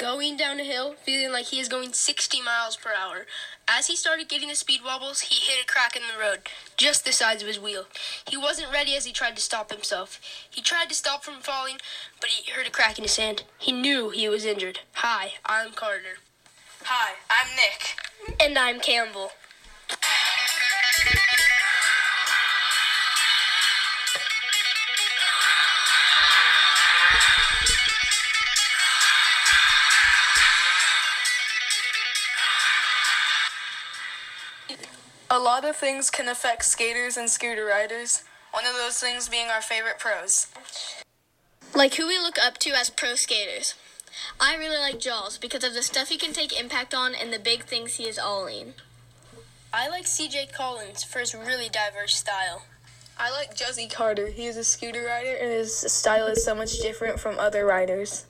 going down a hill, feeling like he is going 60 miles per hour. As he started getting the speed wobbles, he hit a crack in the road, just the size of his wheel. He wasn't ready as he tried to stop himself. He tried to stop from falling, but he heard a crack in his hand. He knew he was injured. Hi, I'm Carter. Hi, I'm Nick. And I'm Campbell. A lot of things can affect skaters and scooter riders. One of those things being our favorite pros. Like who we look up to as pro skaters. I really like Jaws because of the stuff he can take impact on and the big things he is all in. I like CJ Collins for his really diverse style. I like Josie Carter. He is a scooter rider and his style is so much different from other riders.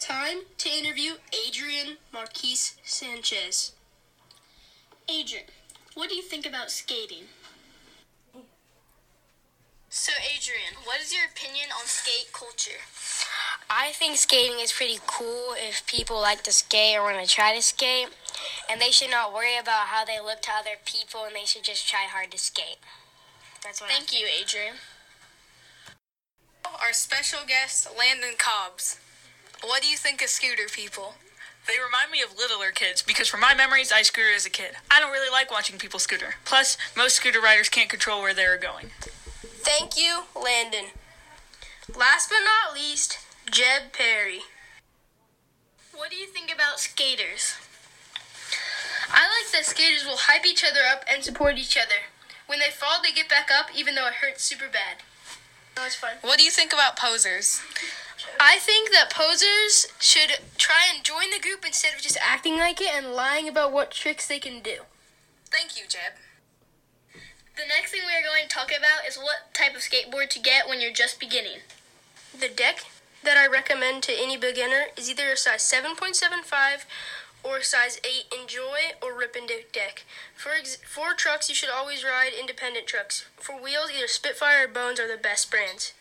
Time to interview Adrian Marquise Sanchez. Adrian, what do you think about skating? So, Adrian, what is your opinion on skate culture? I think skating is pretty cool if people like to skate or want to try to skate. And they should not worry about how they look to other people and they should just try hard to skate. That's what Thank I you, Adrian. Our special guest, Landon Cobbs. What do you think of scooter people? They remind me of littler kids because from my memories, I scooter as a kid. I don't really like watching people scooter. Plus, most scooter riders can't control where they're going. Thank you, Landon. Last but not least, Jeb Perry. What do you think about skaters? I like that skaters will hype each other up and support each other. When they fall, they get back up even though it hurts super bad. That was fun. What do you think about posers? I think that posers should try and join the group instead of just acting like it and lying about what tricks they can do. Thank you, Jeb. The next thing we are going to talk about is what type of skateboard to get when you're just beginning. The deck that I recommend to any beginner is either a size 7.75 or a size 8 Enjoi or RipNDip deck. For, ex- for trucks, you should always ride independent trucks. For wheels, either Spitfire or Bones are the best brands.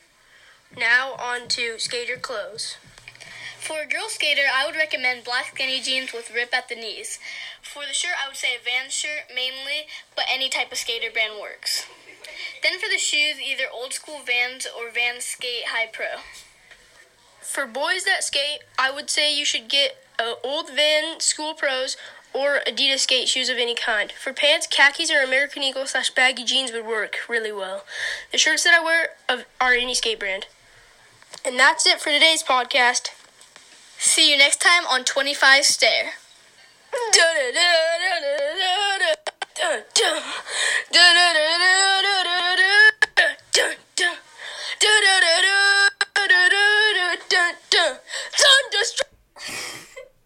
Now on to skater clothes. For a girl skater, I would recommend black skinny jeans with rip at the knees. For the shirt, I would say a Vans shirt mainly, but any type of skater brand works. Then for the shoes, either old school Vans or Vans Skate High Pro. For boys that skate, I would say you should get uh, old Van School Pros or Adidas skate shoes of any kind. For pants, khakis or American Eagle slash baggy jeans would work really well. The shirts that I wear are any skate brand. And that's it for today's podcast. See you next time on 25 Stair.